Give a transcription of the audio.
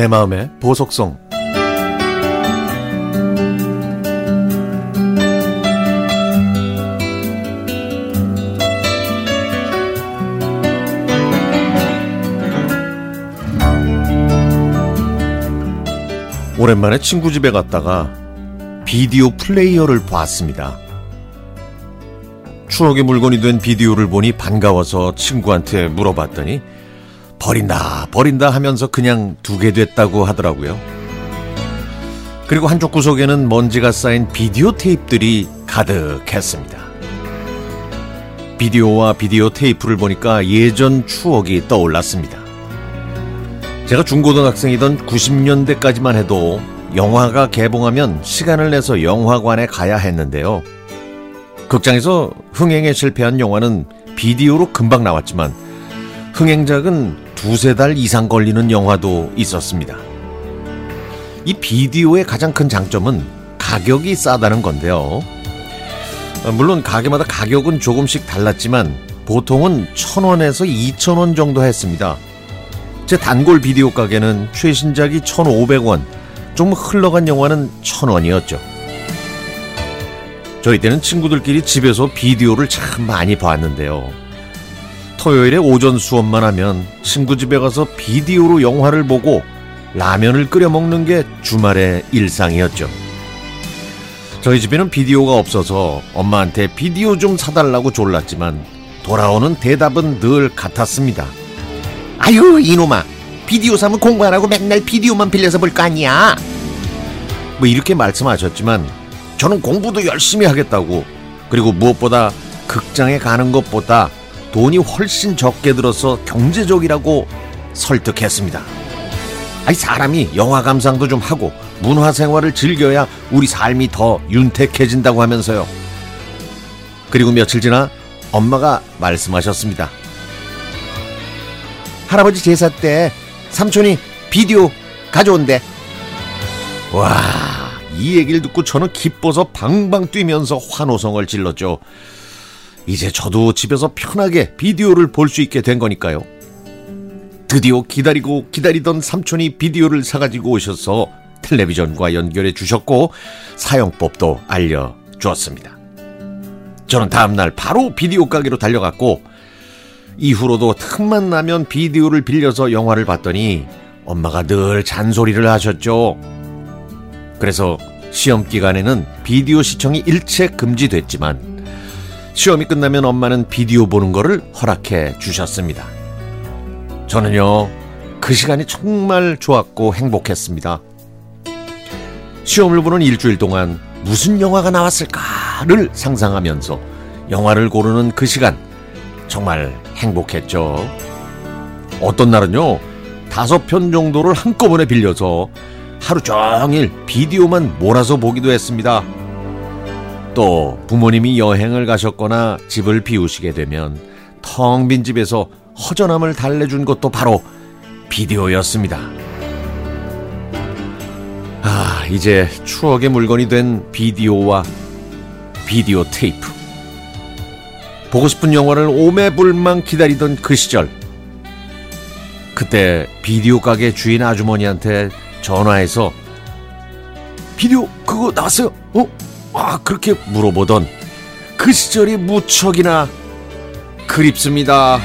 내 마음의 보석성 오랜만에 친구 집에 갔다가 비디오 플레이어를 봤습니다. 추억의 물건이 된 비디오를 보니 반가워서 친구한테 물어봤더니 버린다, 버린다 하면서 그냥 두게 됐다고 하더라고요. 그리고 한쪽 구석에는 먼지가 쌓인 비디오 테이프들이 가득했습니다. 비디오와 비디오 테이프를 보니까 예전 추억이 떠올랐습니다. 제가 중고등학생이던 90년대까지만 해도 영화가 개봉하면 시간을 내서 영화관에 가야 했는데요. 극장에서 흥행에 실패한 영화는 비디오로 금방 나왔지만 흥행작은 두세 달 이상 걸리는 영화도 있었습니다. 이 비디오의 가장 큰 장점은 가격이 싸다는 건데요. 물론 가게마다 가격은 조금씩 달랐지만 보통은 천원에서 이천 원 정도 했습니다. 제 단골 비디오 가게는 최신작이 천오백 원좀 흘러간 영화는 천원이었죠 저희 때는 친구들끼리 집에서 비디오를 참 많이 봤는데요. 토요일에 오전 수업만 하면 친구 집에 가서 비디오로 영화를 보고 라면을 끓여 먹는 게 주말의 일상이었죠. 저희 집에는 비디오가 없어서 엄마한테 비디오 좀 사달라고 졸랐지만 돌아오는 대답은 늘 같았습니다. 아유 이놈아 비디오 사면 공부 안 하고 맨날 비디오만 빌려서 볼 거 아니야. 뭐 이렇게 말씀하셨지만 저는 공부도 열심히 하겠다고 그리고 무엇보다 극장에 가는 것보다 돈이 훨씬 적게 들어서 경제적이라고 설득했습니다. 아니 사람이 영화 감상도 좀 하고 문화 생활을 즐겨야 우리 삶이 더 윤택해진다고 하면서요. 그리고 며칠 지나 엄마가 말씀하셨습니다. 할아버지 제사 때 삼촌이 비디오 가져온대. 와, 이 얘기를 듣고 저는 기뻐서 방방 뛰면서 환호성을 질렀죠. 이제 저도 집에서 편하게 비디오를 볼 수 있게 된 거니까요. 드디어 기다리고 기다리던 삼촌이 비디오를 사가지고 오셔서 텔레비전과 연결해 주셨고 사용법도 알려주었습니다. 저는 다음날 바로 비디오 가게로 달려갔고 이후로도 틈만 나면 비디오를 빌려서 영화를 봤더니 엄마가 늘 잔소리를 하셨죠. 그래서 시험 기간에는 비디오 시청이 일체 금지됐지만 시험이 끝나면 엄마는 비디오 보는 거를 허락해 주셨습니다. 저는요, 그 시간이 정말 좋았고 행복했습니다. 시험을 보는 일주일 동안 무슨 영화가 나왔을까를 상상하면서 영화를 고르는 그 시간 정말 행복했죠. 어떤 날은요, 다섯 편 정도를 한꺼번에 빌려서 하루 종일 비디오만 몰아서 보기도 했습니다. 또 부모님이 여행을 가셨거나 집을 비우시게 되면 텅 빈 집에서 허전함을 달래준 것도 바로 비디오였습니다. 아, 이제 추억의 물건이 된 비디오와 비디오 테이프. 보고 싶은 영화를 오매불망 기다리던 그 시절. 그때 비디오 가게 주인 아주머니한테 전화해서 비디오 그거 나왔어요? 어? 아, 그렇게 물어보던 그 시절이 무척이나 그립습니다.